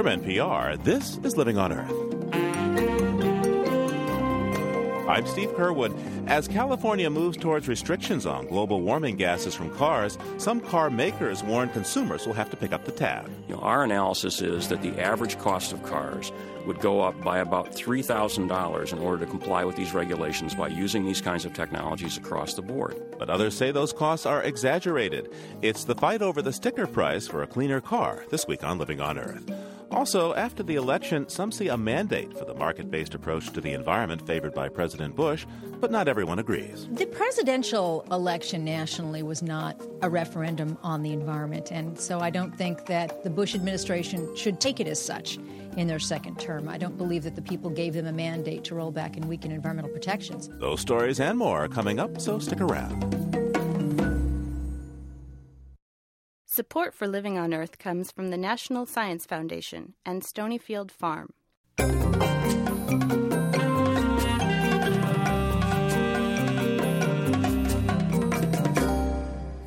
From NPR, this is Living on Earth. I'm Steve Curwood. As California moves towards restrictions on global warming gases from cars, some car makers warn consumers will have to pick up the tab. You know, our analysis is that the average cost of cars would go up by about $3,000 in order to comply with these regulations by using these kinds of technologies across the board. But others say those costs are exaggerated. It's the fight over the sticker price for a cleaner car this week on Living on Earth. Also, after the election, some see a mandate for the market based approach to the environment favored by President Bush, but not everyone agrees. The presidential election nationally was not a referendum on the environment, and so I don't think that the Bush administration should take it as such in their second term. I don't believe that the people gave them a mandate to roll back and weaken environmental protections. Those stories and more are coming up, so stick around. Support for Living on Earth comes from the National Science Foundation and Stonyfield Farm.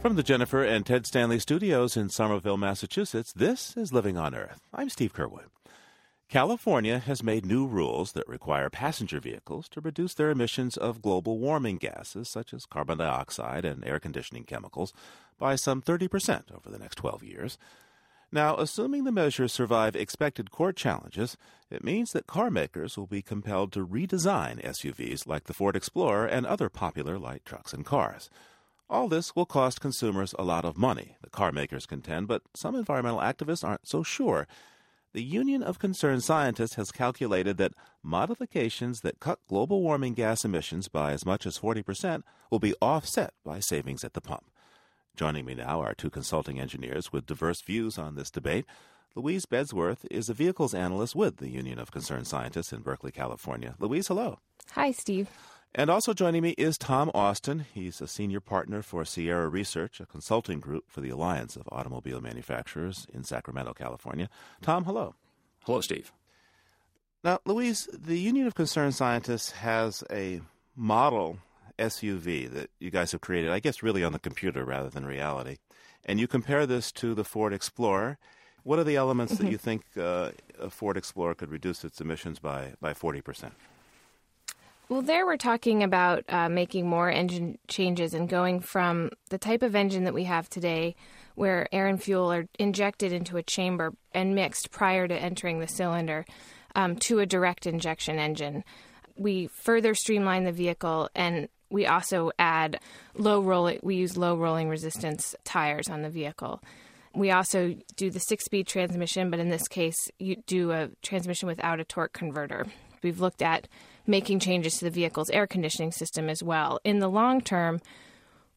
From the Jennifer and Ted Stanley studios in Somerville, Massachusetts, this is Living on Earth. I'm Steve Curwood. California has made new rules that require passenger vehicles to reduce their emissions of global warming gases such as carbon dioxide and air conditioning chemicals by some 30% over the next 12 years. Now, assuming the measures survive expected court challenges, it means that car makers will be compelled to redesign SUVs like the Ford Explorer and other popular light trucks and cars. All this will cost consumers a lot of money, the car makers contend, but some environmental activists aren't so sure. The Union of Concerned Scientists has calculated that modifications that cut global warming gas emissions by as much as 40% will be offset by savings at the pump. Joining me now are two consulting engineers with diverse views on this debate. Louise Bedsworth is a vehicles analyst with the Union of Concerned Scientists in Berkeley, California. Louise, hello. Hi, Steve. And also joining me is Tom Austin. He's a senior partner for Sierra Research, a consulting group for the Alliance of Automobile Manufacturers in Sacramento, California. Tom, hello. Hello, Steve. Now, Louise, the Union of Concerned Scientists has a model SUV that you guys have created, I guess really on the computer rather than reality. And you compare this to the Ford Explorer. What are the elements mm-hmm. that you think uh, a Ford Explorer could reduce its emissions by, by 40%? Well, there we're talking about uh, making more engine changes and going from the type of engine that we have today, where air and fuel are injected into a chamber and mixed prior to entering the cylinder, um, to a direct injection engine. We further streamline the vehicle and we also add low rolling. We use low rolling resistance tires on the vehicle. We also do the six speed transmission, but in this case, you do a transmission without a torque converter. We've looked at making changes to the vehicle's air conditioning system as well. In the long term,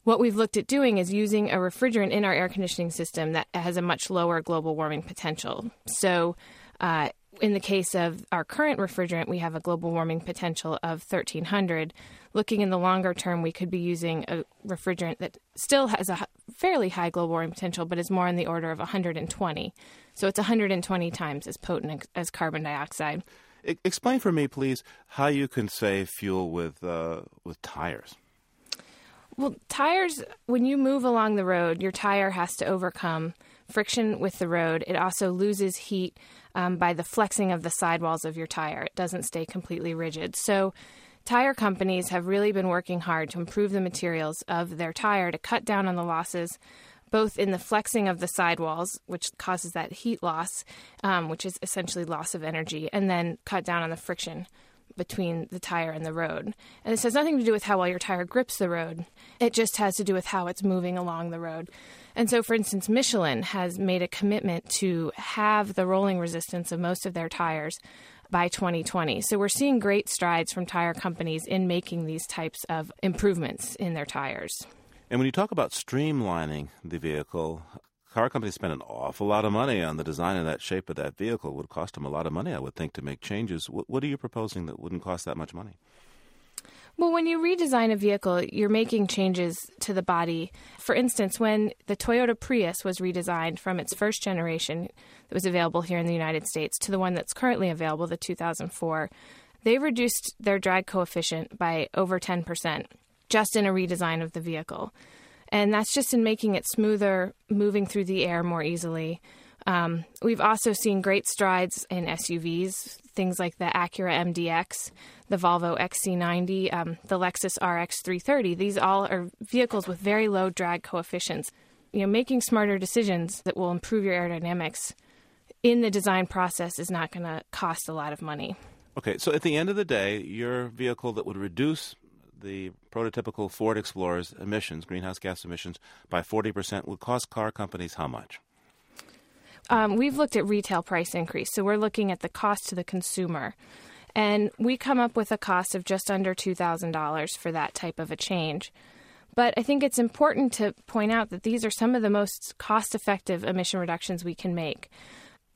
what we've looked at doing is using a refrigerant in our air conditioning system that has a much lower global warming potential. So, uh, in the case of our current refrigerant, we have a global warming potential of 1300. Looking in the longer term, we could be using a refrigerant that still has a fairly high global warming potential, but is more in the order of 120. So it's 120 times as potent as carbon dioxide. Explain for me, please, how you can save fuel with uh, with tires. Well, tires, when you move along the road, your tire has to overcome friction with the road. It also loses heat um, by the flexing of the sidewalls of your tire. It doesn't stay completely rigid. So, tire companies have really been working hard to improve the materials of their tire to cut down on the losses both in the flexing of the sidewalls, which causes that heat loss, um, which is essentially loss of energy, and then cut down on the friction between the tire and the road. And this has nothing to do with how well your tire grips the road, it just has to do with how it's moving along the road. And so, for instance, Michelin has made a commitment to halve the rolling resistance of most of their tires by 2020. So, we're seeing great strides from tire companies in making these types of improvements in their tires. And when you talk about streamlining the vehicle, car companies spend an awful lot of money on the design and that shape of that vehicle. It would cost them a lot of money, I would think, to make changes. What, what are you proposing that wouldn't cost that much money? Well, when you redesign a vehicle, you're making changes to the body. For instance, when the Toyota Prius was redesigned from its first generation that was available here in the United States to the one that's currently available, the 2004, they reduced their drag coefficient by over 10% just in a redesign of the vehicle. And that's just in making it smoother, moving through the air more easily. Um, we've also seen great strides in SUVs, things like the Acura MDX, the Volvo XC90, um, the Lexus RX 330. These all are vehicles with very low drag coefficients. You know, making smarter decisions that will improve your aerodynamics in the design process is not going to cost a lot of money. Okay, so at the end of the day, your vehicle that would reduce the prototypical Ford Explorer's emissions, greenhouse gas emissions, by 40% would cost car companies how much? Um, we've looked at retail price increase, so we're looking at the cost to the consumer. And we come up with a cost of just under $2,000 for that type of a change. But I think it's important to point out that these are some of the most cost effective emission reductions we can make.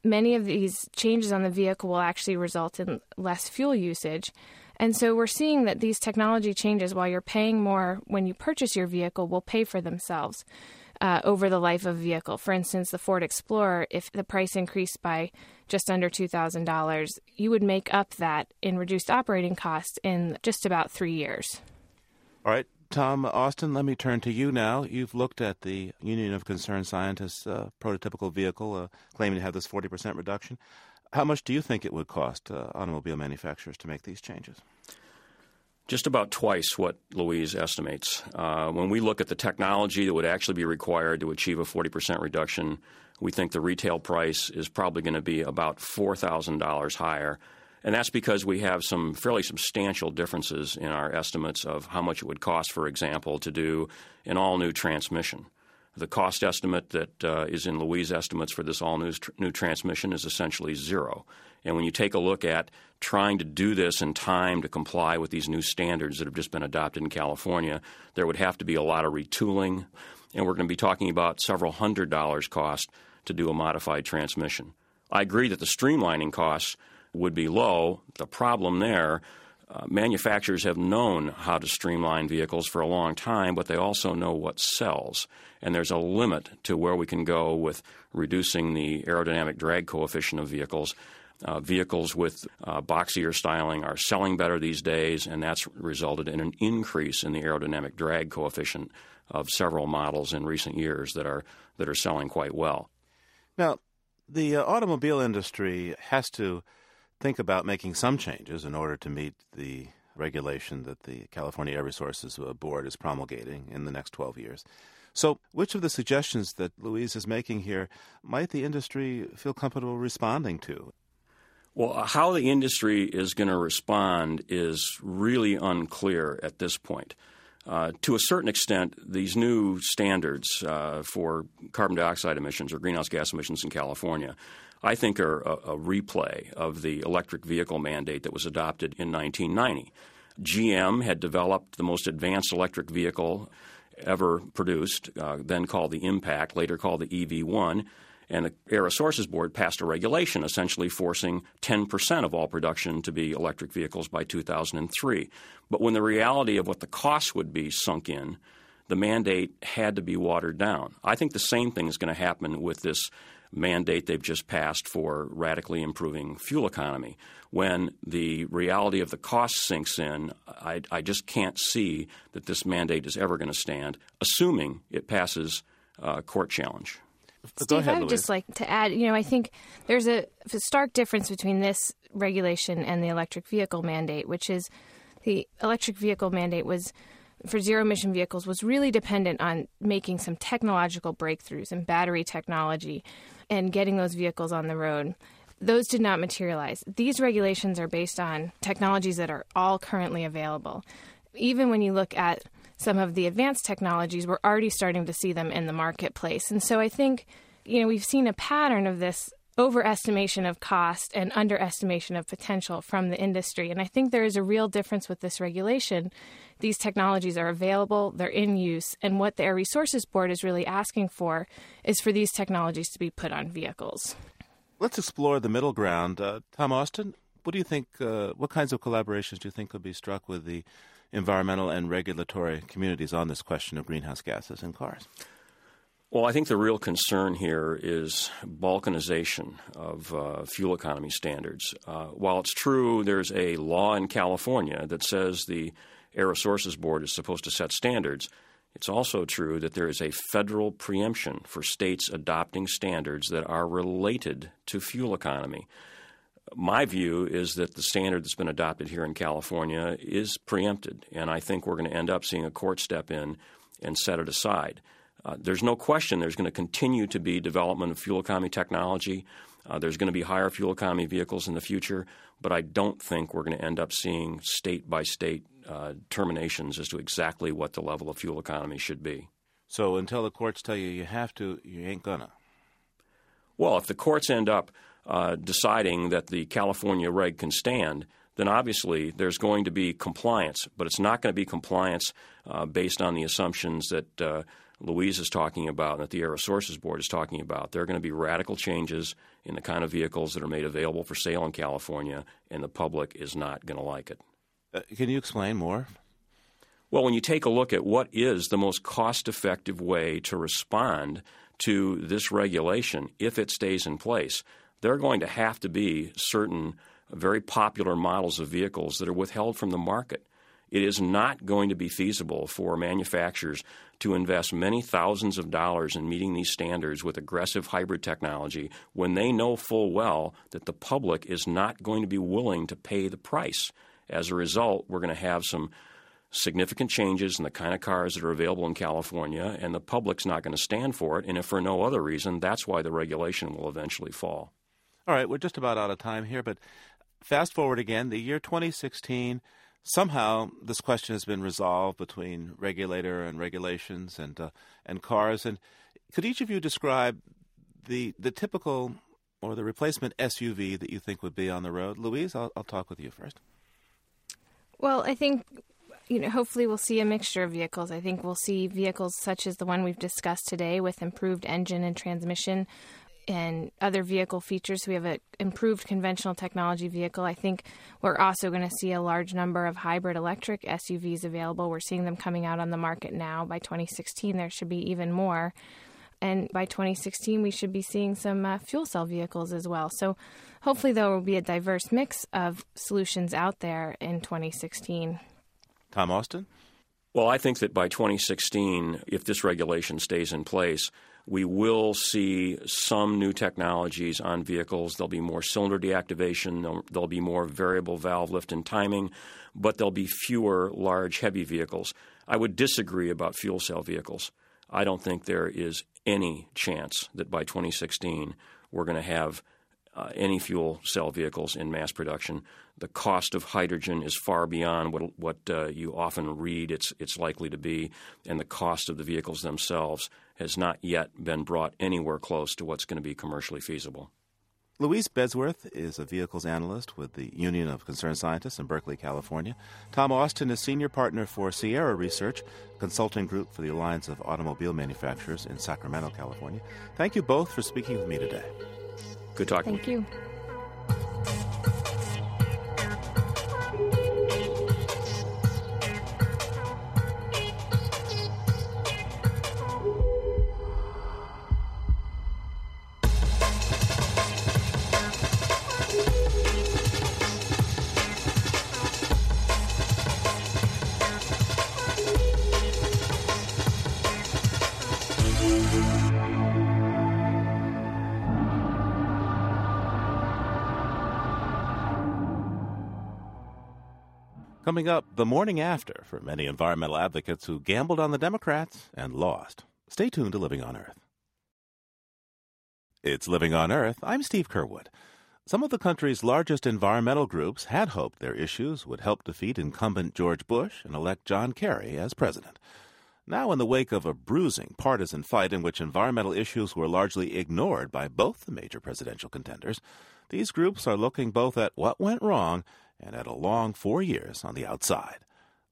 Many of these changes on the vehicle will actually result in less fuel usage. And so we're seeing that these technology changes, while you're paying more when you purchase your vehicle, will pay for themselves uh, over the life of a vehicle. For instance, the Ford Explorer, if the price increased by just under $2,000, you would make up that in reduced operating costs in just about three years. All right. Tom Austin, let me turn to you now. You've looked at the Union of Concerned Scientists uh, prototypical vehicle uh, claiming to have this 40% reduction. How much do you think it would cost uh, automobile manufacturers to make these changes? just about twice what Louise estimates. Uh, when we look at the technology that would actually be required to achieve a 40% reduction, we think the retail price is probably going to be about $4,000 higher. And that's because we have some fairly substantial differences in our estimates of how much it would cost, for example, to do an all new transmission. The cost estimate that uh, is in Louise estimates for this all new, tr- new transmission is essentially zero. And when you take a look at trying to do this in time to comply with these new standards that have just been adopted in California, there would have to be a lot of retooling. And we're going to be talking about several hundred dollars cost to do a modified transmission. I agree that the streamlining costs would be low. The problem there uh, manufacturers have known how to streamline vehicles for a long time, but they also know what sells. And there's a limit to where we can go with reducing the aerodynamic drag coefficient of vehicles. Uh, vehicles with uh, boxier styling are selling better these days, and that's resulted in an increase in the aerodynamic drag coefficient of several models in recent years that are that are selling quite well. Now, the uh, automobile industry has to think about making some changes in order to meet the regulation that the California Air Resources Board is promulgating in the next 12 years. So, which of the suggestions that Louise is making here might the industry feel comfortable responding to? Well, how the industry is going to respond is really unclear at this point. Uh, to a certain extent, these new standards uh, for carbon dioxide emissions or greenhouse gas emissions in California I think are a, a replay of the electric vehicle mandate that was adopted in 1990. GM had developed the most advanced electric vehicle ever produced, uh, then called the Impact, later called the EV1. And the Air Resources Board passed a regulation essentially forcing 10% of all production to be electric vehicles by 2003. But when the reality of what the cost would be sunk in, the mandate had to be watered down. I think the same thing is going to happen with this mandate they've just passed for radically improving fuel economy. When the reality of the cost sinks in, I, I just can't see that this mandate is ever going to stand, assuming it passes uh, court challenge. Steve, ahead, I would just like to add, you know, I think there's a, a stark difference between this regulation and the electric vehicle mandate, which is the electric vehicle mandate was for zero emission vehicles was really dependent on making some technological breakthroughs in battery technology and getting those vehicles on the road. Those did not materialize. These regulations are based on technologies that are all currently available. Even when you look at some of the advanced technologies, we're already starting to see them in the marketplace. And so I think, you know, we've seen a pattern of this overestimation of cost and underestimation of potential from the industry. And I think there is a real difference with this regulation. These technologies are available, they're in use, and what the Air Resources Board is really asking for is for these technologies to be put on vehicles. Let's explore the middle ground. Uh, Tom Austin, what do you think? Uh, what kinds of collaborations do you think could be struck with the environmental and regulatory communities on this question of greenhouse gases in cars? Well, I think the real concern here is balkanization of uh, fuel economy standards. Uh, while it's true there's a law in California that says the Air Resources Board is supposed to set standards, It's also true that there is a federal preemption for states adopting standards that are related to fuel economy. My view is that the standard that's been adopted here in California is preempted, and I think we're going to end up seeing a court step in and set it aside. Uh, there's no question there's going to continue to be development of fuel economy technology. Uh, there's going to be higher fuel economy vehicles in the future, but I don't think we're going to end up seeing state by state uh, terminations as to exactly what the level of fuel economy should be. So until the courts tell you you have to, you ain't gonna. Well, if the courts end up uh, deciding that the California reg can stand, then obviously there's going to be compliance, but it's not going to be compliance uh, based on the assumptions that uh, Louise is talking about and that the Air Resources Board is talking about. There are going to be radical changes in the kind of vehicles that are made available for sale in California, and the public is not going to like it. Uh, can you explain more? Well, when you take a look at what is the most cost effective way to respond to this regulation, if it stays in place, there are going to have to be certain very popular models of vehicles that are withheld from the market. It is not going to be feasible for manufacturers to invest many thousands of dollars in meeting these standards with aggressive hybrid technology when they know full well that the public is not going to be willing to pay the price. As a result, we're going to have some significant changes in the kind of cars that are available in California, and the public's not going to stand for it. And if for no other reason, that's why the regulation will eventually fall. All right, we're just about out of time here, but fast forward again, the year 2016 somehow this question has been resolved between regulator and regulations and uh, and cars. And could each of you describe the the typical or the replacement SUV that you think would be on the road? Louise, I'll, I'll talk with you first. Well, I think you know, hopefully we'll see a mixture of vehicles. I think we'll see vehicles such as the one we've discussed today with improved engine and transmission and other vehicle features. We have an improved conventional technology vehicle. I think we're also going to see a large number of hybrid electric SUVs available. We're seeing them coming out on the market now. By 2016, there should be even more. And by 2016, we should be seeing some uh, fuel cell vehicles as well. So hopefully, there will be a diverse mix of solutions out there in 2016. Tom Austin? Well, I think that by 2016, if this regulation stays in place, we will see some new technologies on vehicles. There'll be more cylinder deactivation, there'll, there'll, be more variable valve lift and timing, but there'll be fewer large, heavy vehicles. I would disagree about fuel cell vehicles. I don't think there is any chance that by 2016 we're going to have uh, any fuel cell vehicles in mass production. The cost of hydrogen is far beyond what, what uh, you often read it's, it's likely to be, and the cost of the vehicles themselves has not yet been brought anywhere close to what's going to be commercially feasible. Louise Bedsworth is a vehicles analyst with the Union of Concerned Scientists in Berkeley, California. Tom Austin is senior partner for Sierra Research, consulting group for the Alliance of Automobile Manufacturers in Sacramento, California. Thank you both for speaking with me today. Good talking. Thank you. Coming up the morning after for many environmental advocates who gambled on the Democrats and lost. Stay tuned to Living on Earth. It's Living on Earth. I'm Steve Curwood. Some of the country's largest environmental groups had hoped their issues would help defeat incumbent George Bush and elect John Kerry as president. Now, in the wake of a bruising partisan fight in which environmental issues were largely ignored by both the major presidential contenders, these groups are looking both at what went wrong and at a long four years on the outside.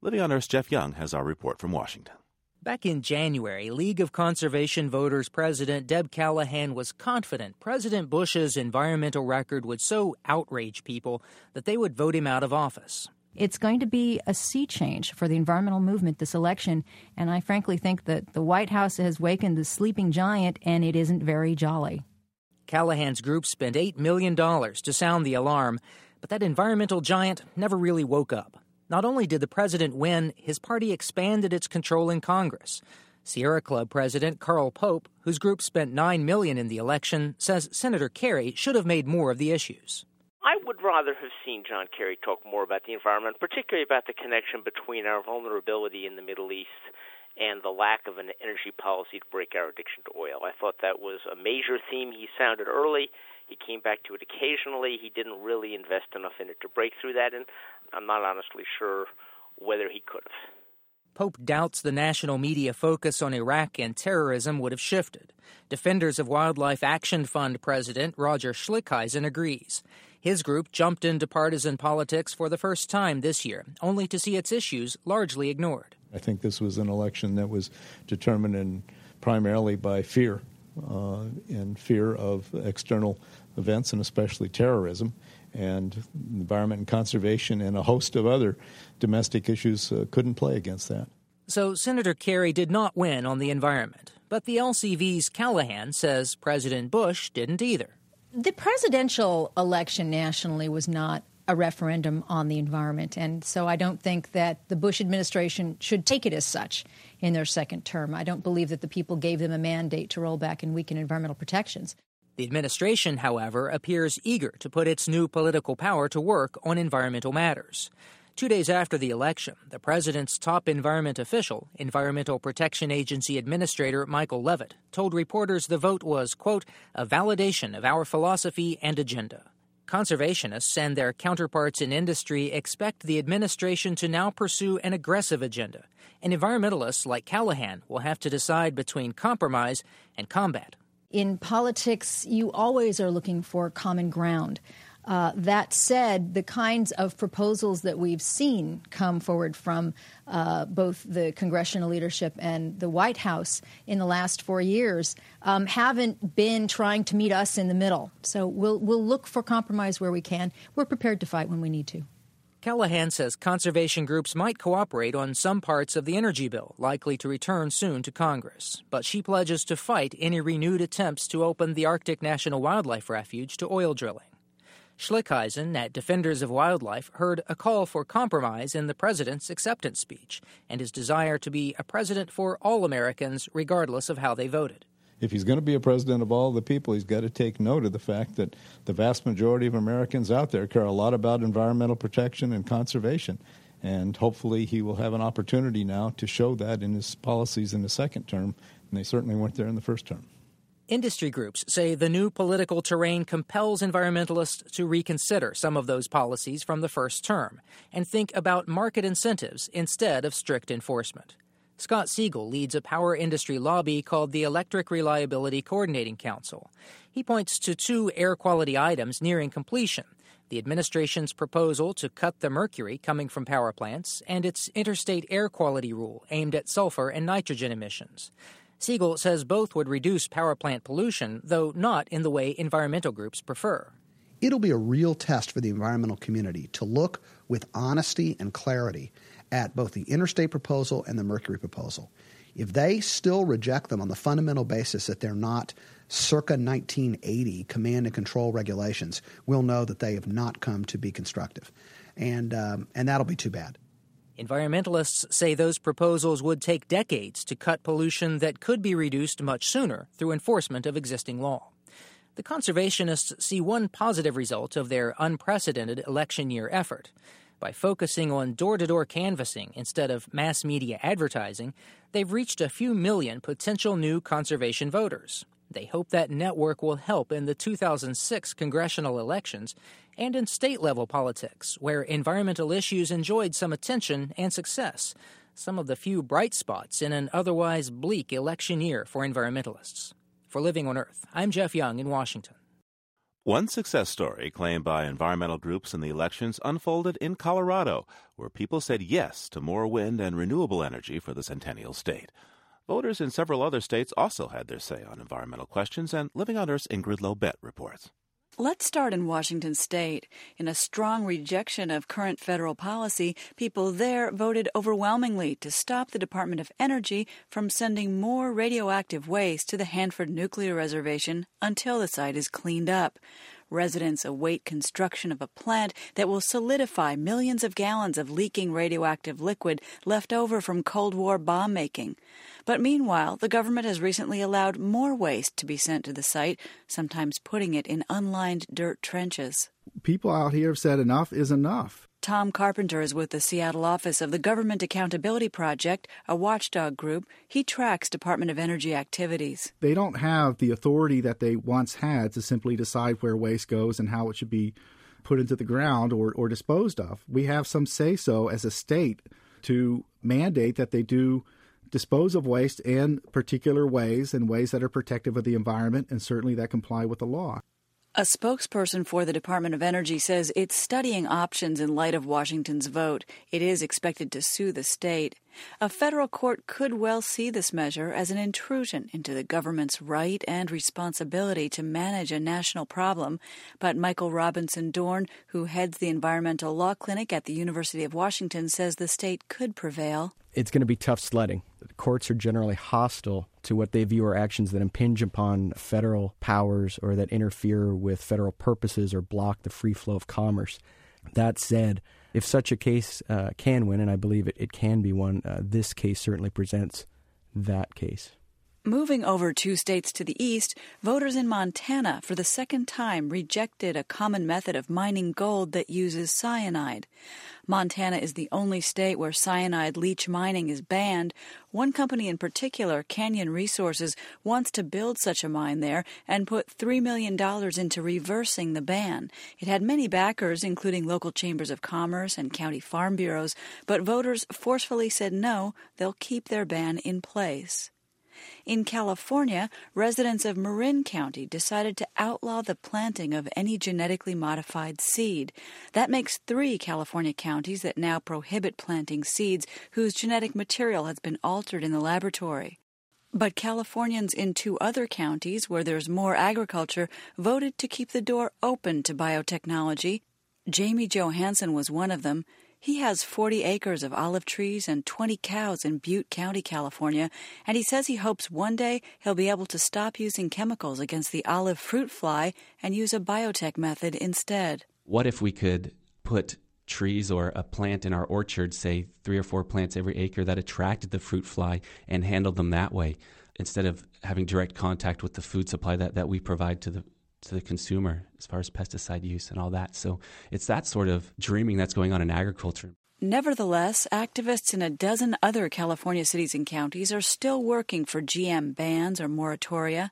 Living on Earth's Jeff Young has our report from Washington. Back in January, League of Conservation Voters President Deb Callahan was confident President Bush's environmental record would so outrage people that they would vote him out of office. It's going to be a sea change for the environmental movement this election, and I frankly think that the White House has wakened the sleeping giant, and it isn't very jolly. Callahan's group spent $8 million to sound the alarm. But that environmental giant never really woke up. Not only did the president win, his party expanded its control in Congress. Sierra Club president Carl Pope, whose group spent 9 million in the election, says Senator Kerry should have made more of the issues. I would rather have seen John Kerry talk more about the environment, particularly about the connection between our vulnerability in the Middle East and the lack of an energy policy to break our addiction to oil. I thought that was a major theme he sounded early. He came back to it occasionally. He didn't really invest enough in it to break through that, and I'm not honestly sure whether he could have. Pope doubts the national media focus on Iraq and terrorism would have shifted. Defenders of Wildlife Action Fund President Roger Schlickeisen agrees. His group jumped into partisan politics for the first time this year, only to see its issues largely ignored. I think this was an election that was determined in, primarily by fear uh, and fear of external events and especially terrorism and environment and conservation and a host of other domestic issues uh, couldn't play against that. So Senator Kerry did not win on the environment, but the LCV's Callahan says President Bush didn't either. The presidential election nationally was not a referendum on the environment. And so I don't think that the Bush administration should take it as such in their second term. I don't believe that the people gave them a mandate to roll back and weaken environmental protections. The administration, however, appears eager to put its new political power to work on environmental matters. Two days after the election, the president's top environment official, Environmental Protection Agency Administrator Michael Leavitt, told reporters the vote was, quote, a validation of our philosophy and agenda. Conservationists and their counterparts in industry expect the administration to now pursue an aggressive agenda, and environmentalists like Callahan will have to decide between compromise and combat. In politics, you always are looking for common ground. Uh, that said, the kinds of proposals that we've seen come forward from uh, both the congressional leadership and the White House in the last four years um, haven't been trying to meet us in the middle. So we'll we'll look for compromise where we can. We're prepared to fight when we need to. Callahan says conservation groups might cooperate on some parts of the energy bill, likely to return soon to Congress. But she pledges to fight any renewed attempts to open the Arctic National Wildlife Refuge to oil drilling. Schlickeisen at Defenders of Wildlife heard a call for compromise in the president's acceptance speech and his desire to be a president for all Americans, regardless of how they voted if he's going to be a president of all the people, he's got to take note of the fact that the vast majority of Americans out there care a lot about environmental protection and conservation. And hopefully, he will have an opportunity now to show that in his policies in the second term, and they certainly weren't there in the first term. Industry groups say the new political terrain compels environmentalists to reconsider some of those policies from the first term and think about market incentives instead of strict enforcement. Scott Segal leads a power industry lobby called the Electric Reliability Coordinating Council. He points to two air quality items nearing completion the administration's proposal to cut the mercury coming from power plants and its interstate air quality rule aimed at sulfur and nitrogen emissions. Segal says both would reduce power plant pollution, though not in the way environmental groups prefer. It'll be a real test for the environmental community to look with honesty and clarity at both the interstate proposal and the Mercury proposal. If they still reject them on the fundamental basis that they're not circa 1980 command and control regulations, we'll know that they have not come to be constructive. And, um, and that'll be too bad. Environmentalists say those proposals would take decades to cut pollution that could be reduced much sooner through enforcement of existing law. The conservationists see one positive result of their unprecedented election year effort. By focusing on door to door canvassing instead of mass media advertising, they've reached a few million potential new conservation voters. They hope that network will help in the 2006 congressional elections and in state level politics, where environmental issues enjoyed some attention and success, some of the few bright spots in an otherwise bleak election year for environmentalists. For Living on Earth, I'm Jeff Young in Washington. One success story claimed by environmental groups in the elections unfolded in Colorado, where people said yes to more wind and renewable energy for the centennial state. Voters in several other states also had their say on environmental questions, and Living on Earth's Ingrid Lobet reports. Let's start in Washington state. In a strong rejection of current federal policy, people there voted overwhelmingly to stop the Department of Energy from sending more radioactive waste to the Hanford Nuclear Reservation until the site is cleaned up. Residents await construction of a plant that will solidify millions of gallons of leaking radioactive liquid left over from Cold War bomb making. But meanwhile, the government has recently allowed more waste to be sent to the site, sometimes putting it in unlined dirt trenches. People out here have said enough is enough. Tom Carpenter is with the Seattle office of the Government Accountability Project, a watchdog group. He tracks Department of Energy activities. They don't have the authority that they once had to simply decide where waste goes and how it should be put into the ground or, or disposed of. We have some say so as a state to mandate that they do dispose of waste in particular ways and ways that are protective of the environment and certainly that comply with the law. A spokesperson for the Department of Energy says it's studying options in light of Washington's vote. It is expected to sue the state. A federal court could well see this measure as an intrusion into the government's right and responsibility to manage a national problem. But Michael Robinson Dorn, who heads the Environmental Law Clinic at the University of Washington, says the state could prevail. It's going to be tough sledding. Courts are generally hostile to what they view are actions that impinge upon federal powers or that interfere with federal purposes or block the free flow of commerce. That said, if such a case uh, can win, and I believe it, it can be won, uh, this case certainly presents that case. Moving over two states to the east, voters in Montana for the second time rejected a common method of mining gold that uses cyanide. Montana is the only state where cyanide leach mining is banned. One company in particular, Canyon Resources, wants to build such a mine there and put $3 million into reversing the ban. It had many backers, including local chambers of commerce and county farm bureaus, but voters forcefully said no, they'll keep their ban in place. In California, residents of Marin County decided to outlaw the planting of any genetically modified seed. That makes three California counties that now prohibit planting seeds whose genetic material has been altered in the laboratory. But Californians in two other counties where there's more agriculture voted to keep the door open to biotechnology. Jamie Johansson was one of them. He has 40 acres of olive trees and 20 cows in Butte County, California, and he says he hopes one day he'll be able to stop using chemicals against the olive fruit fly and use a biotech method instead. What if we could put trees or a plant in our orchard, say three or four plants every acre that attracted the fruit fly and handled them that way instead of having direct contact with the food supply that, that we provide to the to the consumer as far as pesticide use and all that. So it's that sort of dreaming that's going on in agriculture. Nevertheless, activists in a dozen other California cities and counties are still working for GM bans or moratoria.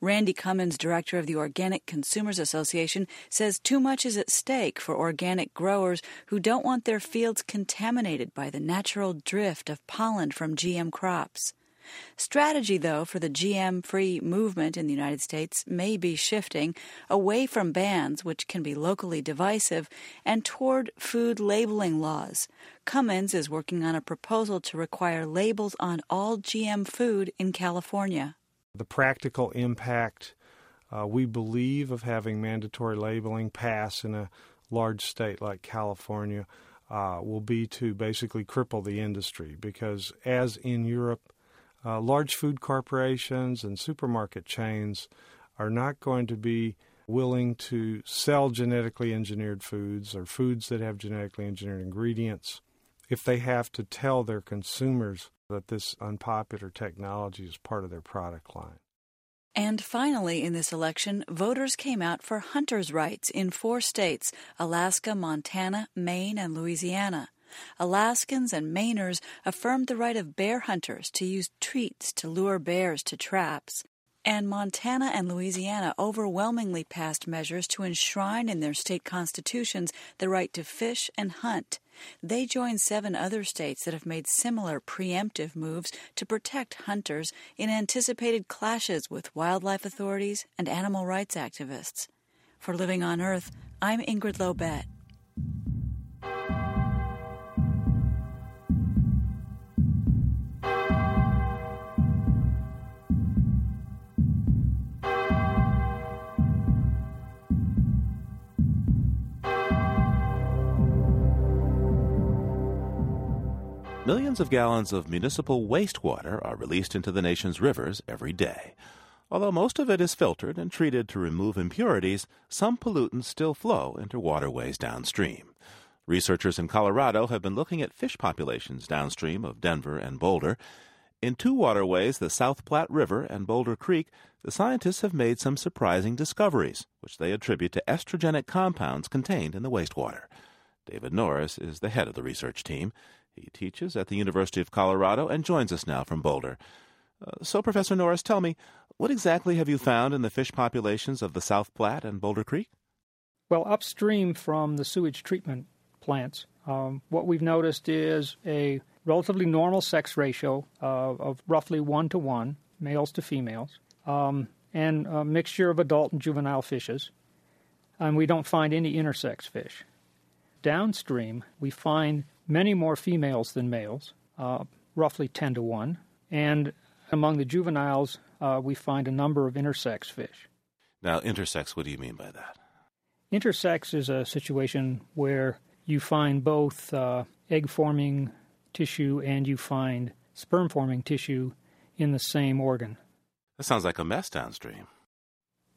Ronnie Cummins, director of the Organic Consumers Association, says too much is at stake for organic growers who don't want their fields contaminated by the natural drift of pollen from GM crops. Strategy, though, for the GM free movement in the United States may be shifting away from bans, which can be locally divisive, and toward food labeling laws. Cummins is working on a proposal to require labels on all GM food in California. The practical impact, uh, we believe, of having mandatory labeling pass in a large state like California uh, will be to basically cripple the industry because, as in Europe, uh, large food corporations and supermarket chains are not going to be willing to sell genetically engineered foods or foods that have genetically engineered ingredients if they have to tell their consumers that this unpopular technology is part of their product line. And finally, in this election, voters came out for hunters' rights in four states Alaska, Montana, Maine, and Louisiana. Alaskans and Mainers affirmed the right of bear hunters to use treats to lure bears to traps. And Montana and Louisiana overwhelmingly passed measures to enshrine in their state constitutions the right to fish and hunt. They join seven other states that have made similar preemptive moves to protect hunters in anticipated clashes with wildlife authorities and animal rights activists. For Living on Earth, I'm Ingrid Lobet. Millions of gallons of municipal wastewater are released into the nation's rivers every day. Although most of it is filtered and treated to remove impurities, some pollutants still flow into waterways downstream. Researchers in Colorado have been looking at fish populations downstream of Denver and Boulder. In two waterways, the South Platte River and Boulder Creek, the scientists have made some surprising discoveries, which they attribute to estrogenic compounds contained in the wastewater. David Norris is the head of the research team. He teaches at the University of Colorado and joins us now from Boulder. Uh, so, Professor Norris, tell me, what exactly have you found in the fish populations of the South Platte and Boulder Creek? Well, upstream from the sewage treatment plants, um, what we've noticed is a relatively normal sex ratio of roughly one to one, males to females, um, and a mixture of adult and juvenile fishes. And we don't find any intersex fish. Downstream, we find many more females than males, uh, roughly 10 to 1, and among the juveniles, uh, we find a number of intersex fish. Now, intersex, what do you mean by that? Intersex is a situation where you find both uh, egg forming tissue and you find sperm forming tissue in the same organ. That sounds like a mess downstream.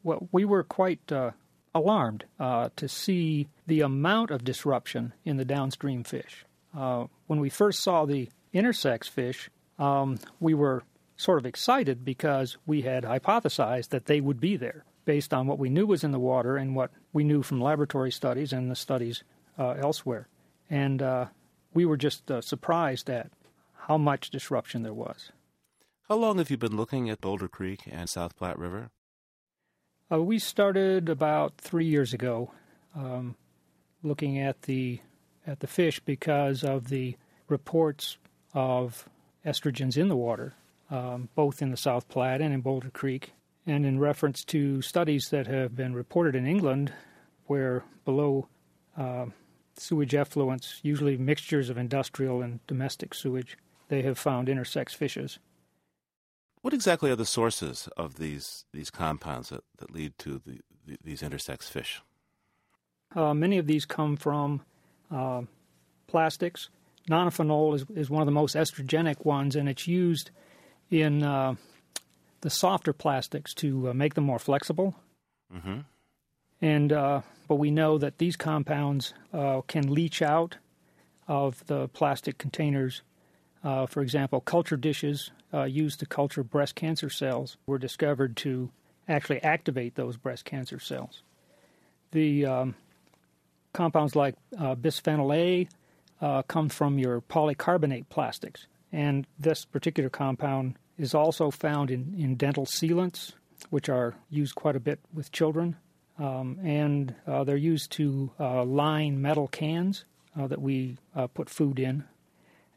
Well, we were quite uh, alarmed uh, to see the amount of disruption in the downstream fish. Uh, when we first saw the intersex fish, um, we were sort of excited because we had hypothesized that they would be there based on what we knew was in the water and what we knew from laboratory studies and the studies uh, elsewhere. And uh, we were just uh, surprised at how much disruption there was. How long have you been looking at Boulder Creek and South Platte River? Uh, we started about three years ago, um, looking at the at the fish because of the reports of estrogens in the water um, both in the South Platte and in Boulder Creek, and in reference to studies that have been reported in England where below uh, sewage effluents, usually mixtures of industrial and domestic sewage, they have found intersex fishes. What exactly are the sources of these these compounds that, that lead to the, the, these intersex fish? Uh, many of these come from uh, plastics. Nonylphenol is, is one of the most estrogenic ones, and it's used in uh, the softer plastics to uh, make them more flexible. Mm-hmm. And uh, but we know that these compounds uh, can leach out of the plastic containers. Uh, for example, culture dishes uh, used to culture breast cancer cells were discovered to actually activate those breast cancer cells. The um, compounds like bisphenol A come from your polycarbonate plastics, and this particular compound is also found in, in dental sealants, which are used quite a bit with children. Um, and uh, they're used to uh, line metal cans uh, that we uh, put food in.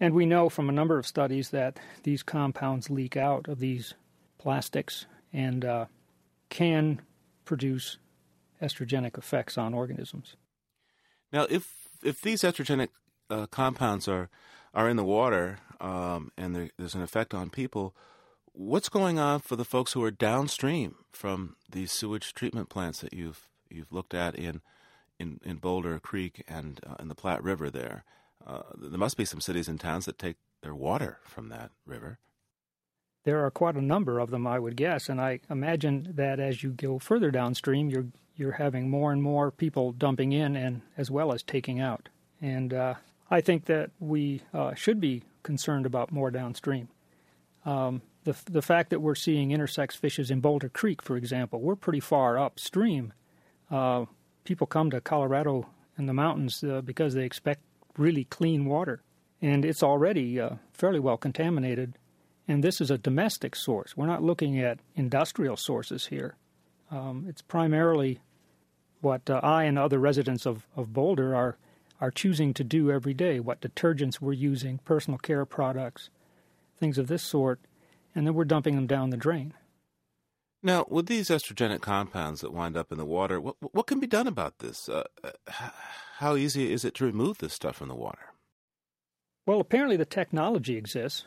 And we know from a number of studies that these compounds leak out of these plastics and uh, can produce estrogenic effects on organisms. Now, if if these estrogenic uh, compounds are are in the water um, and there, there's an effect on people, what's going on for the folks who are downstream from these sewage treatment plants that you've you've looked at in in, in Boulder Creek and uh, in the Platte River there? Uh, there must be some cities and towns that take their water from that river. There are quite a number of them, I would guess, and I imagine that as you go further downstream, you're you're having more and more people dumping in and as well as taking out. And uh, I think that we uh, should be concerned about more downstream. Um, the the fact that we're seeing intersex fishes in Boulder Creek, for example, we're pretty far upstream. Uh, people come to Colorado in the mountains uh, because they expect really clean water, and it's already uh, fairly well contaminated. And this is a domestic source. We're not looking at industrial sources here. Um, it's primarily what uh, I and other residents of, of Boulder are are choosing to do every day. What detergents we're using, personal care products, things of this sort and then we're dumping them down the drain. Now, with these estrogenic compounds that wind up in the water, what, what can be done about this? Uh, how easy is it to remove this stuff from the water? Well, apparently the technology exists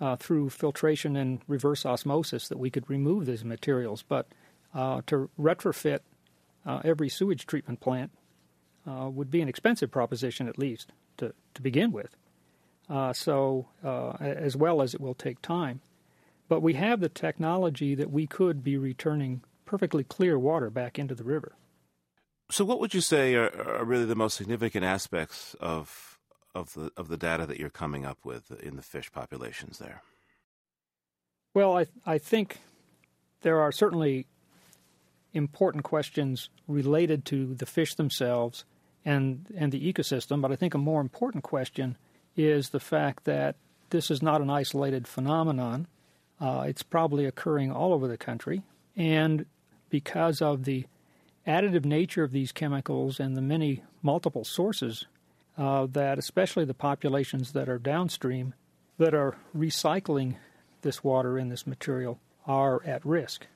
uh, through filtration and reverse osmosis that we could remove these materials, but uh, to retrofit uh, every sewage treatment plant uh, would be an expensive proposition, at least to, to begin with. Uh, so, as well as it will take time. But we have the technology that we could be returning perfectly clear water back into the river. So, what would you say are, are really the most significant aspects of of the of the data that you're coming up with in the fish populations there? Well, I I think there are certainly important questions related to the fish themselves and and the ecosystem, but I think a more important question is the fact that this is not an isolated phenomenon. Uh, it's probably occurring all over the country, and because of the additive nature of these chemicals and the many multiple sources uh, that, especially the populations that are downstream that are recycling this water in this material, are at risk.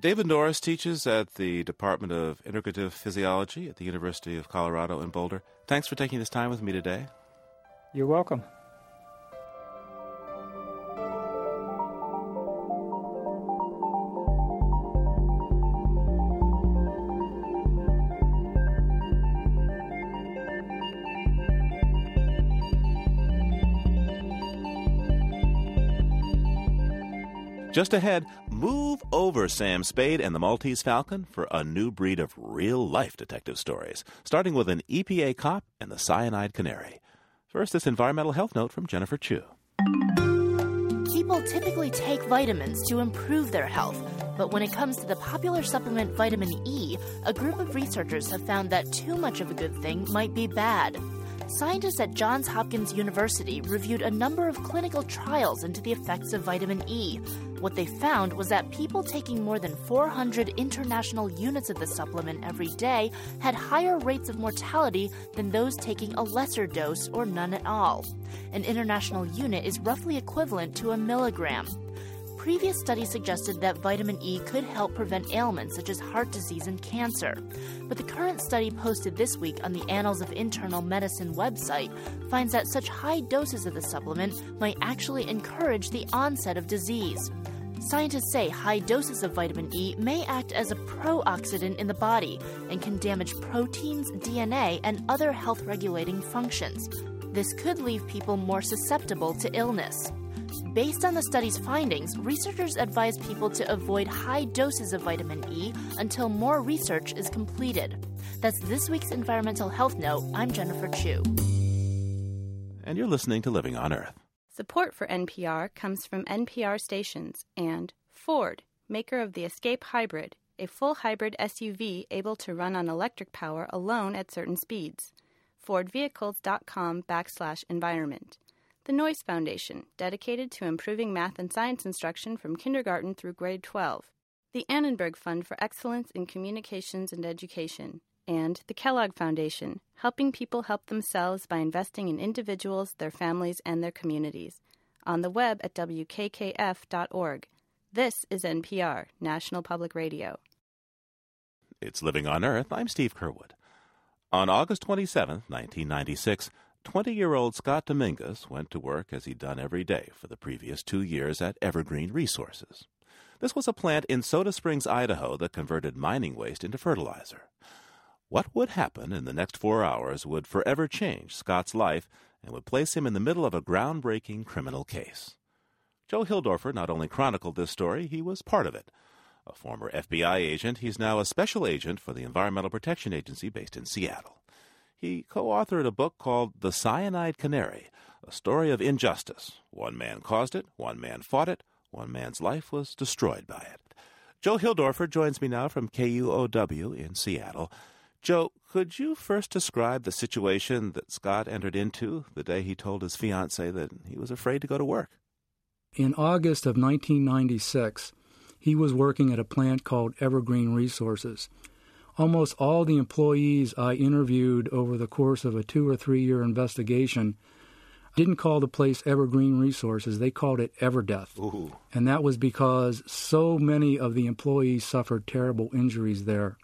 David Norris teaches at the Department of Integrative Physiology at the University of Colorado in Boulder. Thanks for taking this time with me today. You're welcome. Just ahead, move over Sam Spade and the Maltese Falcon for a new breed of real life detective stories, starting with an EPA cop and the cyanide canary. First, this environmental health note from Jennifer Chu. People typically take vitamins to improve their health, but when it comes to the popular supplement vitamin E, a group of researchers have found that too much of a good thing might be bad. Scientists at Johns Hopkins University reviewed a number of clinical trials into the effects of vitamin E. What they found was that people taking more than 400 international units of the supplement every day had higher rates of mortality than those taking a lesser dose or none at all. An international unit is roughly equivalent to a milligram. Previous studies suggested that vitamin E could help prevent ailments such as heart disease and cancer. But the current study posted this week on the Annals of Internal Medicine website finds that such high doses of the supplement might actually encourage the onset of disease. Scientists say high doses of vitamin E may act as a pro-oxidant in the body and can damage proteins, DNA, and other health regulating functions. This could leave people more susceptible to illness. Based on the study's findings, researchers advise people to avoid high doses of vitamin E until more research is completed. That's this week's Environmental Health Note. I'm Jennifer Chu. And you're listening to Living on Earth. Support for NPR comes from NPR stations and Ford, maker of the Escape Hybrid, a full hybrid SUV able to run on electric power alone at certain speeds. FordVehicles.com backslash environment. The Noyce Foundation, dedicated to improving math and science instruction from kindergarten through grade 12. The Annenberg Fund for Excellence in Communications and Education. And the Kellogg Foundation, helping people help themselves by investing in individuals, their families, and their communities. On the web at wkkf.org. This is NPR, National Public Radio. It's Living on Earth. I'm Steve Curwood. On August 27, 1996, 20 year old Scott Dominguez went to work as he'd done every day for the previous two years at Evergreen Resources. This was a plant in Soda Springs, Idaho that converted mining waste into fertilizer. What would happen in the next four hours would forever change Scott's life and would place him in the middle of a groundbreaking criminal case. Joe Hilldorfer not only chronicled this story, he was part of it. A former FBI agent, he's now a special agent for the Environmental Protection Agency based in Seattle he co authored a book called The Cyanide Canary, a story of injustice. One man caused it, one man fought it, one man's life was destroyed by it. Joe Hilldorfer joins me now from KUOW in Seattle. Joe, could you first describe the situation that Scott entered into the day he told his fiancee that he was afraid to go to work? In August of 1996, he was working at a plant called Evergreen Resources almost all the employees I interviewed over the course of a two or three year investigation didn't call the place Evergreen Resources. They called it Everdeath. Ooh. And that was because so many of the employees suffered terrible injuries there.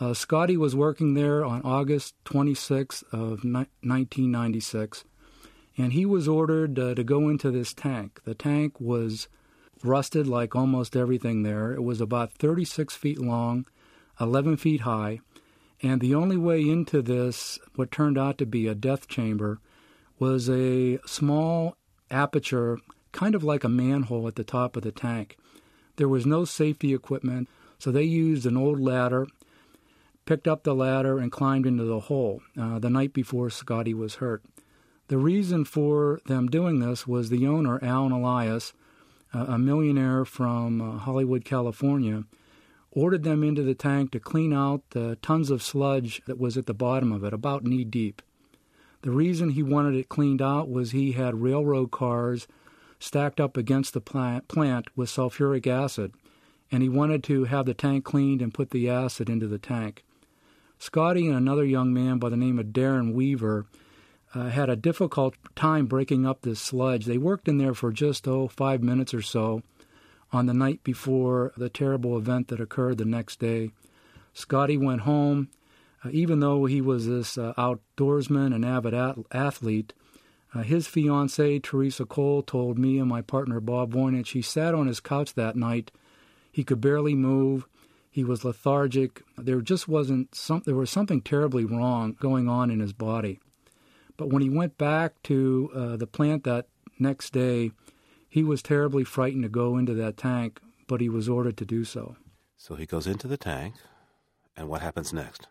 Uh, Scotty was working there on August 26th of ni- 1996, and he was ordered uh, to go into this tank. The tank was rusted like almost everything there. It was about 36 feet long 11 feet high, and the only way into this, what turned out to be a death chamber, was a small aperture kind of like a manhole at the top of the tank. There was no safety equipment, so they used an old ladder, picked up the ladder, and climbed into the hole uh, the night before Scotty was hurt. The reason for them doing this was the owner, Allan Elias, a millionaire from uh, Hollywood, California, ordered them into the tank to clean out the tons of sludge that was at the bottom of it, about knee deep. The reason he wanted it cleaned out was he had railroad cars stacked up against the plant, with sulfuric acid, and he wanted to have the tank cleaned and put the acid into the tank. Scotty and another young man by the name of Darren Weaver uh, had a difficult time breaking up this sludge. They worked in there for just, oh, five minutes or so on the night before the terrible event that occurred the next day. Scotty went home. Uh, even though he was this uh, outdoorsman and avid at- athlete, uh, his fiancee, Teresa Cole, told me and my partner, Bob Voynich, he sat on his couch that night. He could barely move. He was lethargic. There just wasn't some, there was something terribly wrong going on in his body. But when he went back to uh, the plant that next day, he was terribly frightened to go into that tank, but he was ordered to do so. So he goes into the tank, and what happens next?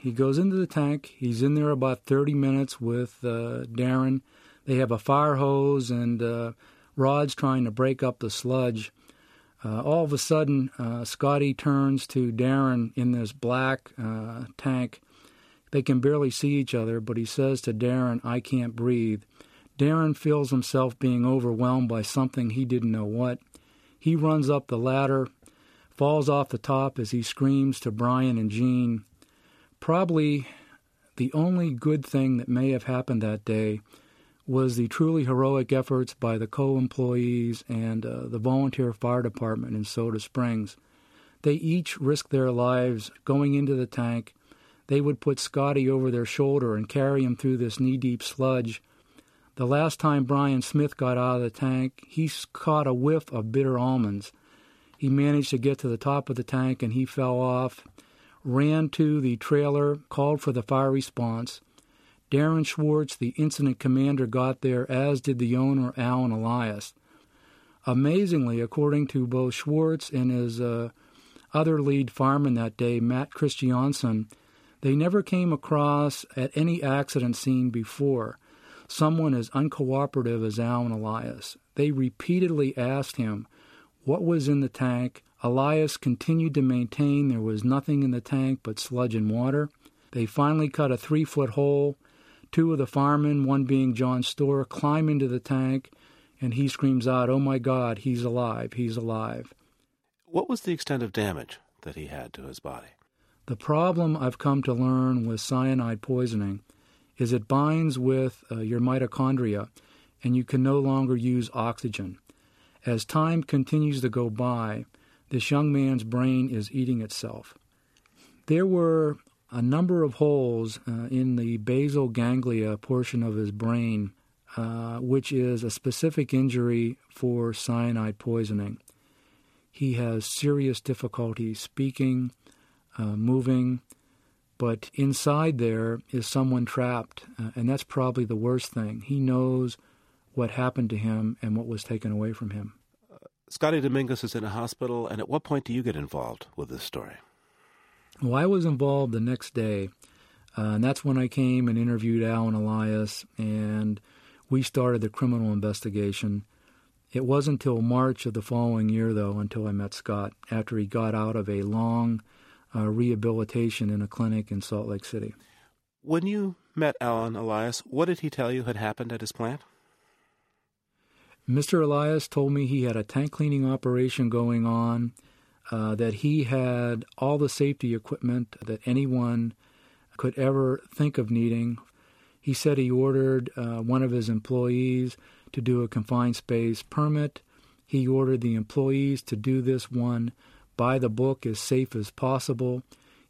He goes into the tank. He's in there about 30 minutes with uh, Darren. They have a fire hose and uh, rods trying to break up the sludge. Uh, all of a sudden, uh, Scotty turns to Darren in this black uh, tank. They can barely see each other, but he says to Darren, I can't breathe. Darren feels himself being overwhelmed by something he didn't know what. He runs up the ladder, falls off the top as he screams to Brian and Jean. Probably the only good thing that may have happened that day was the truly heroic efforts by the co employees and uh, the volunteer fire department in Soda Springs. They each risked their lives going into the tank. They would put Scotty over their shoulder and carry him through this knee deep sludge. The last time Brian Smith got out of the tank, he caught a whiff of bitter almonds. He managed to get to the top of the tank and he fell off, ran to the trailer, called for the fire response. Darren Schwartz, the incident commander, got there, as did the owner, Allan Elias. Amazingly, according to both Schwartz and his uh, other lead fireman that day, Matt Christiansen, they never came across at any accident scene before someone as uncooperative as Allan Elias. They repeatedly asked him what was in the tank. Elias continued to maintain there was nothing in the tank but sludge and water. They finally cut a three foot hole Two of the firemen, one being John Storr, climb into the tank, and he screams out, Oh my God, he's alive, he's alive. What was the extent of damage that he had to his body? The problem I've come to learn with cyanide poisoning is it binds with uh, your mitochondria, and you can no longer use oxygen. As time continues to go by, this young man's brain is eating itself. There were a number of holes uh, in the basal ganglia portion of his brain, uh, which is a specific injury for cyanide poisoning. He has serious difficulty speaking, uh, moving, but inside there is someone trapped, uh, and that's probably the worst thing. He knows what happened to him and what was taken away from him. Scotty Dominguez is in a hospital, and at what point do you get involved with this story? Well, I was involved the next day, uh, and that's when I came and interviewed Allan Elias, and we started the criminal investigation. It wasn't until March of the following year, though, until I met Scott after he got out of a long uh, rehabilitation in a clinic in Salt Lake City. When you met Allan Elias, what did he tell you had happened at his plant? Mr. Elias told me he had a tank cleaning operation going on uh, that he had all the safety equipment that anyone could ever think of needing. He said he ordered uh, one of his employees to do a confined space permit. He ordered the employees to do this one by the book as safe as possible,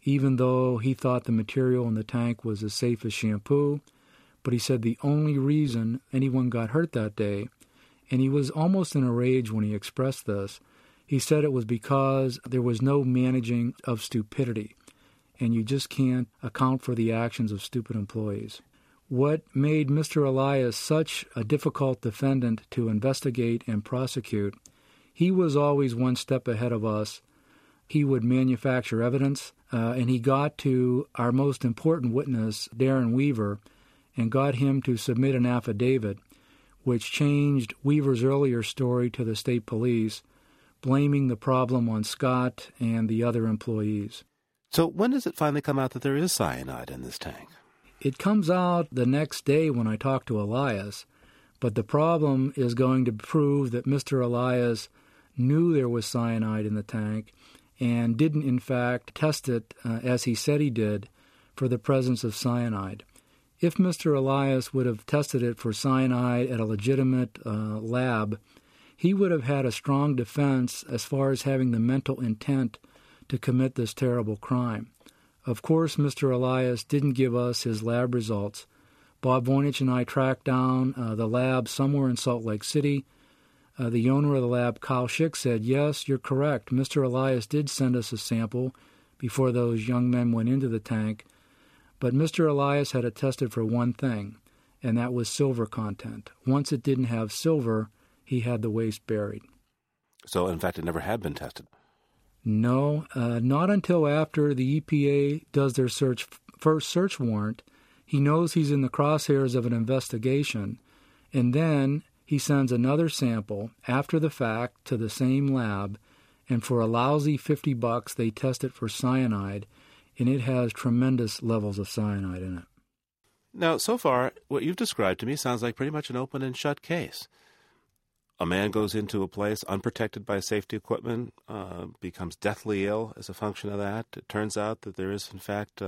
even though he thought the material in the tank was as safe as shampoo. But he said the only reason anyone got hurt that day, and he was almost in a rage when he expressed this, he said it was because there was no managing of stupidity, and you just can't account for the actions of stupid employees. What made Mr. Elias such a difficult defendant to investigate and prosecute, he was always one step ahead of us. He would manufacture evidence, uh, and he got to our most important witness, Darren Weaver, and got him to submit an affidavit which changed Weaver's earlier story to the state police, blaming the problem on Scott and the other employees. So, when does it finally come out that there is cyanide in this tank? It comes out the next day when I talk to Elias, but the problem is going to prove that Mr. Elias knew there was cyanide in the tank and didn't, in fact, test it uh, as he said he did for the presence of cyanide. If Mr. Elias would have tested it for cyanide at a legitimate uh, lab, he would have had a strong defense as far as having the mental intent to commit this terrible crime. Of course, Mr. Elias didn't give us his lab results. Bob Voynich and I tracked down uh, the lab somewhere in Salt Lake City. Uh, the owner of the lab, Kyle Schick, said, Yes, you're correct. Mr. Elias did send us a sample before those young men went into the tank. But Mr. Elias had it tested for one thing, and that was silver content. Once it didn't have silver, he had the waste buried. So, in fact, it never had been tested. No, uh, not until after the EPA does their search first search warrant. He knows he's in the crosshairs of an investigation, and then he sends another sample after the fact to the same lab, and for a lousy 50 bucks they test it for cyanide, and it has tremendous levels of cyanide in it. Now, so far, what you've described to me sounds like pretty much an open and shut case a man goes into a place unprotected by safety equipment, uh, becomes deathly ill as a function of that. It turns out that there is, in fact,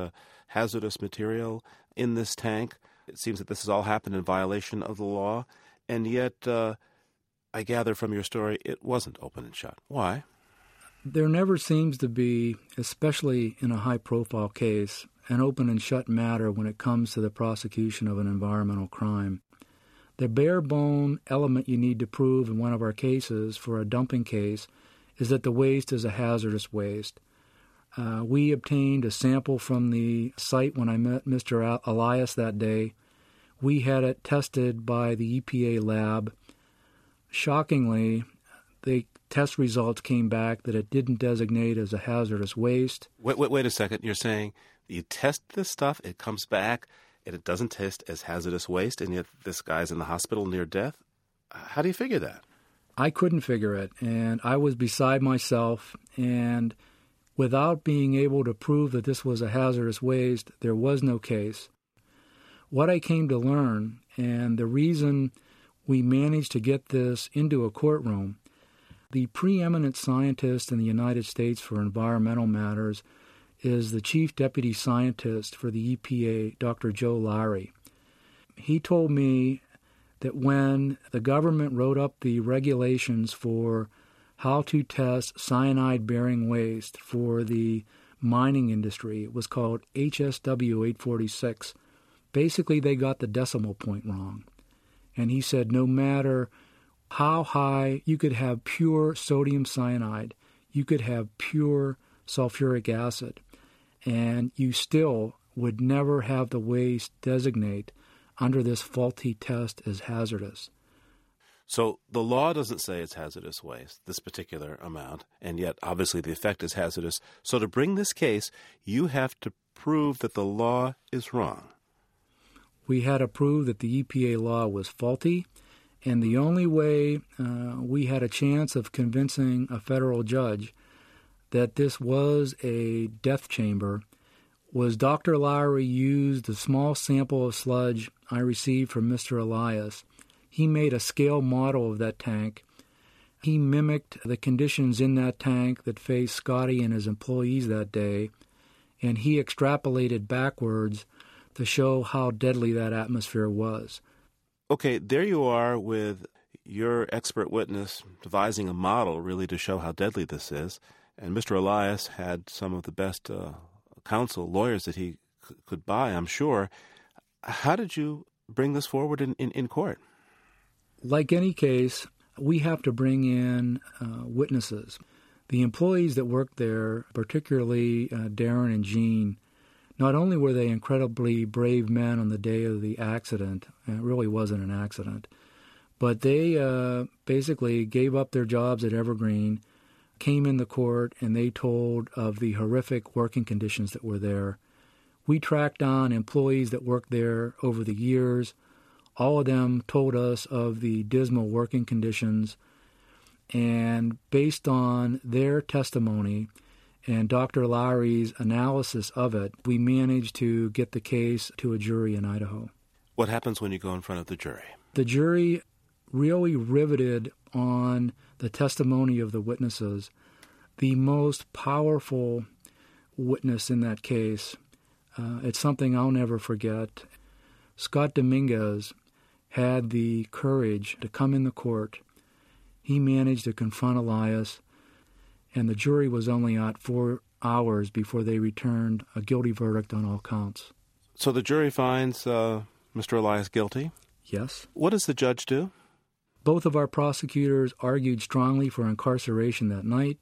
hazardous material in this tank. It seems that this has all happened in violation of the law, and yet, uh, I gather from your story, it wasn't open and shut. Why? There never seems to be, especially in a high profile case, an open and shut matter when it comes to the prosecution of an environmental crime. The bare bone element you need to prove in one of our cases for a dumping case is that the waste is a hazardous waste. Uh, we obtained a sample from the site when I met Mr. Elias that day. We had it tested by the EPA lab. Shockingly, the test results came back that it didn't designate as a hazardous waste. Wait, wait, wait a second. You're saying you test this stuff, it comes back, and it doesn't test as hazardous waste, and yet this guy's in the hospital near death? How do you figure that? I couldn't figure it, and I was beside myself. And without being able to prove that this was a hazardous waste, there was no case. What I came to learn, and the reason we managed to get this into a courtroom, the preeminent scientist in the United States for environmental matters is the chief deputy scientist for the EPA, Dr. Joe Lowry. He told me that when the government wrote up the regulations for how to test cyanide bearing waste for the mining industry, it was called HSW 846. Basically, they got the decimal point wrong. And he said no matter how high you could have pure sodium cyanide, you could have pure sulfuric acid and you still would never have the waste designate under this faulty test as hazardous. So the law doesn't say it's hazardous waste, this particular amount, and yet obviously the effect is hazardous. So to bring this case, you have to prove that the law is wrong. We had to prove that the EPA law was faulty, and the only way uh, we had a chance of convincing a federal judge that this was a death chamber was Dr. Lowry used a small sample of sludge I received from Mr. Elias. He made a scale model of that tank. He mimicked the conditions in that tank that faced Scotty and his employees that day, and he extrapolated backwards to show how deadly that atmosphere was. Okay, there you are with your expert witness devising a model really to show how deadly this is. And Mr. Elias had some of the best uh, counsel, lawyers that he c- could buy, I'm sure. How did you bring this forward in, in, in court? Like any case, we have to bring in uh, witnesses. The employees that worked there, particularly uh, Darren and Jean, not only were they incredibly brave men on the day of the accident, and it really wasn't an accident, but they uh, basically gave up their jobs at Evergreen, came in the court, and they told of the horrific working conditions that were there. We tracked down employees that worked there over the years. All of them told us of the dismal working conditions. And based on their testimony and Dr. Lowry's analysis of it, we managed to get the case to a jury in Idaho. What happens when you go in front of the jury? The jury really riveted on the testimony of the witnesses. The most powerful witness in that case, uh, it's something I'll never forget. Scott Dominguez had the courage to come in the court. He managed to confront Elias, and the jury was only out four hours before they returned a guilty verdict on all counts. So the jury finds uh, Mr. Elias guilty? Yes. What does the judge do? Both of our prosecutors argued strongly for incarceration that night.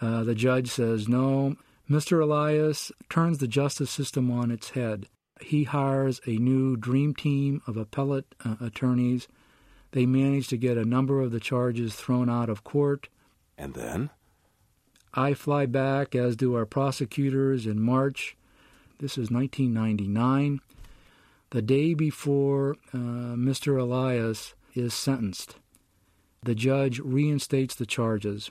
Uh, the judge says no. Mr. Elias turns the justice system on its head. He hires a new dream team of appellate uh, attorneys. They manage to get a number of the charges thrown out of court. And then? I fly back, as do our prosecutors, in March. This is 1999. The day before uh, Mr. Elias is sentenced. The judge reinstates the charges,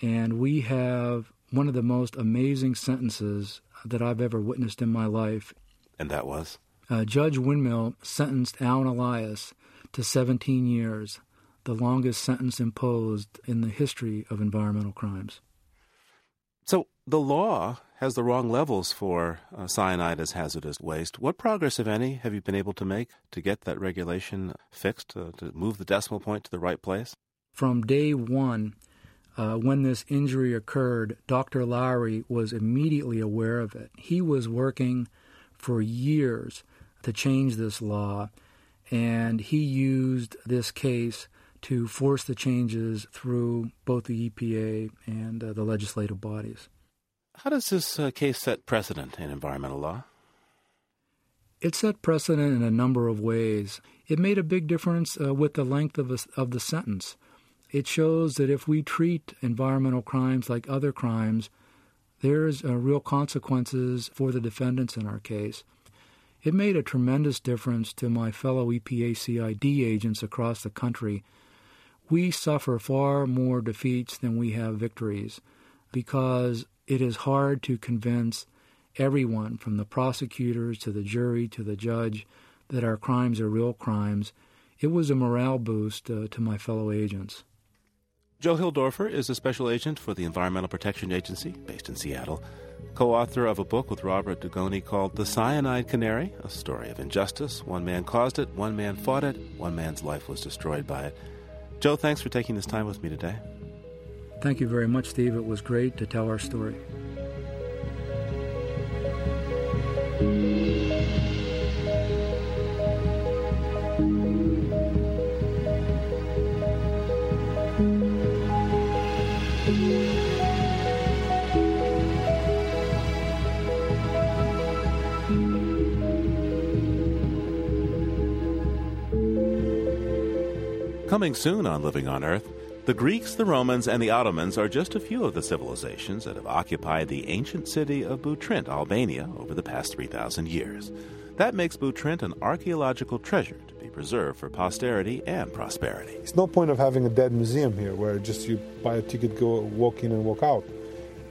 and we have one of the most amazing sentences that I've ever witnessed in my life. And that was? Uh, judge Winmill sentenced Allan Elias to 17 years, the longest sentence imposed in the history of environmental crimes. So the law has the wrong levels for uh, cyanide as hazardous waste. What progress, if any, have you been able to make to get that regulation fixed, uh, to move the decimal point to the right place? From day one, uh, when this injury occurred, Dr. Lowry was immediately aware of it. He was working for years to change this law, and he used this case to force the changes through both the EPA and uh, the legislative bodies. How does this uh, case set precedent in environmental law? It set precedent in a number of ways. It made a big difference uh, with the length of, a, of the sentence. It shows that if we treat environmental crimes like other crimes, there's uh, real consequences for the defendants in our case. It made a tremendous difference to my fellow EPA CID agents across the country. We suffer far more defeats than we have victories because it is hard to convince everyone, from the prosecutors to the jury to the judge, that our crimes are real crimes. It was a morale boost uh, to my fellow agents. Joe Hilldorfer is a special agent for the Environmental Protection Agency based in Seattle, co author of a book with Robert Dugoni called The Cyanide Canary, a story of injustice. One man caused it, one man fought it, one man's life was destroyed by it. Joe, thanks for taking this time with me today. Thank you very much, Steve. It was great to tell our story. Coming soon on Living on Earth, the Greeks, the Romans, and the Ottomans are just a few of the civilizations that have occupied the ancient city of Butrint, Albania, over the past 3,000 years. That makes Butrint an archaeological treasure to be preserved for posterity and prosperity. It's no point of having a dead museum here where just you buy a ticket, go walk in and walk out.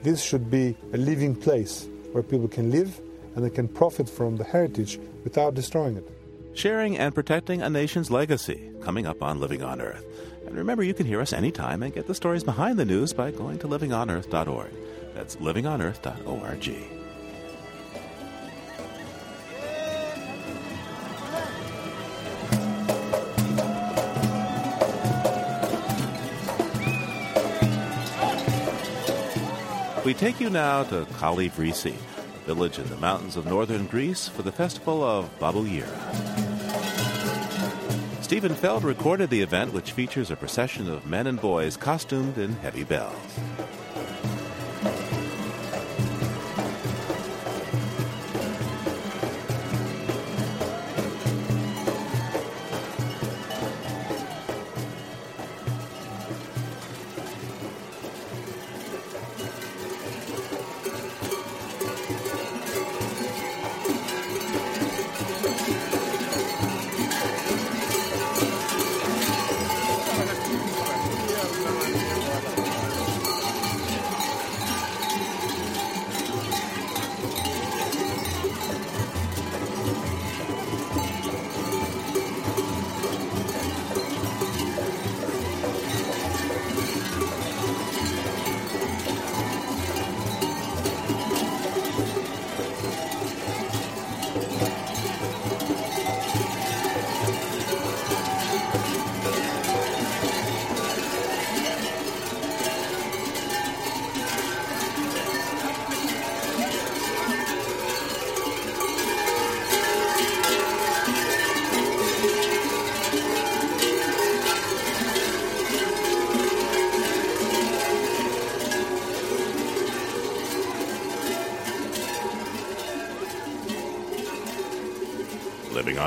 This should be a living place where people can live and they can profit from the heritage without destroying it. Sharing and protecting a nation's legacy, coming up on Living on Earth. And remember, you can hear us anytime and get the stories behind the news by going to livingonearth.org. That's livingonearth.org. We take you now to Kali Vrisi, a village in the mountains of northern Greece, for the festival of Babuyera. Steven Feld recorded the event, which features a procession of men and boys costumed in heavy bells.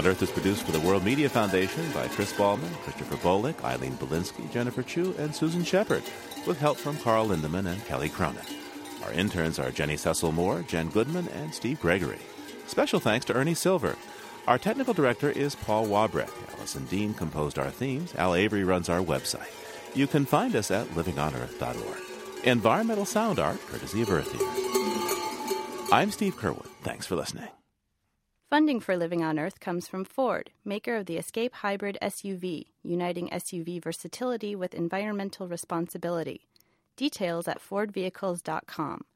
On Earth is produced for the World Media Foundation by Chris Ballman, Christopher Bolick, Eileen Bolinsky, Jennifer Chu, and Susan Shepard, with help from Carl Lindemann and Kelly Cronin. Our interns are Jenny Cecil Moore, Jen Goodman, and Steve Gregory. Special thanks to Ernie Silver. Our technical director is Paul Wabreck. Allison Dean composed our themes. Al Avery runs our website. You can find us at livingonearth.org. Environmental sound art, courtesy of Earth Ears. I'm Steve Curwood. Thanks for listening. Funding for Living on Earth comes from Ford, maker of the Escape Hybrid SUV, uniting SUV versatility with environmental responsibility. Details at FordVehicles.com.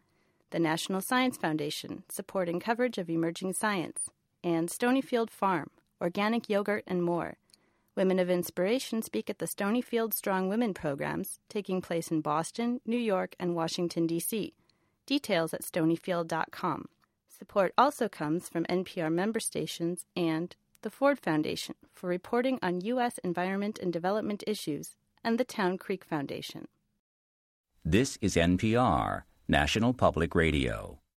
The National Science Foundation, supporting coverage of emerging science. And Stonyfield Farm, organic yogurt and more. Women of Inspiration speak at the Stonyfield Strong Women programs, taking place in Boston, New York, and Washington, D.C. Details at stonyfield.com. Support also comes from NPR member stations and the Ford Foundation for reporting on U.S. environment and development issues, and the Town Creek Foundation. This is NPR, National Public Radio.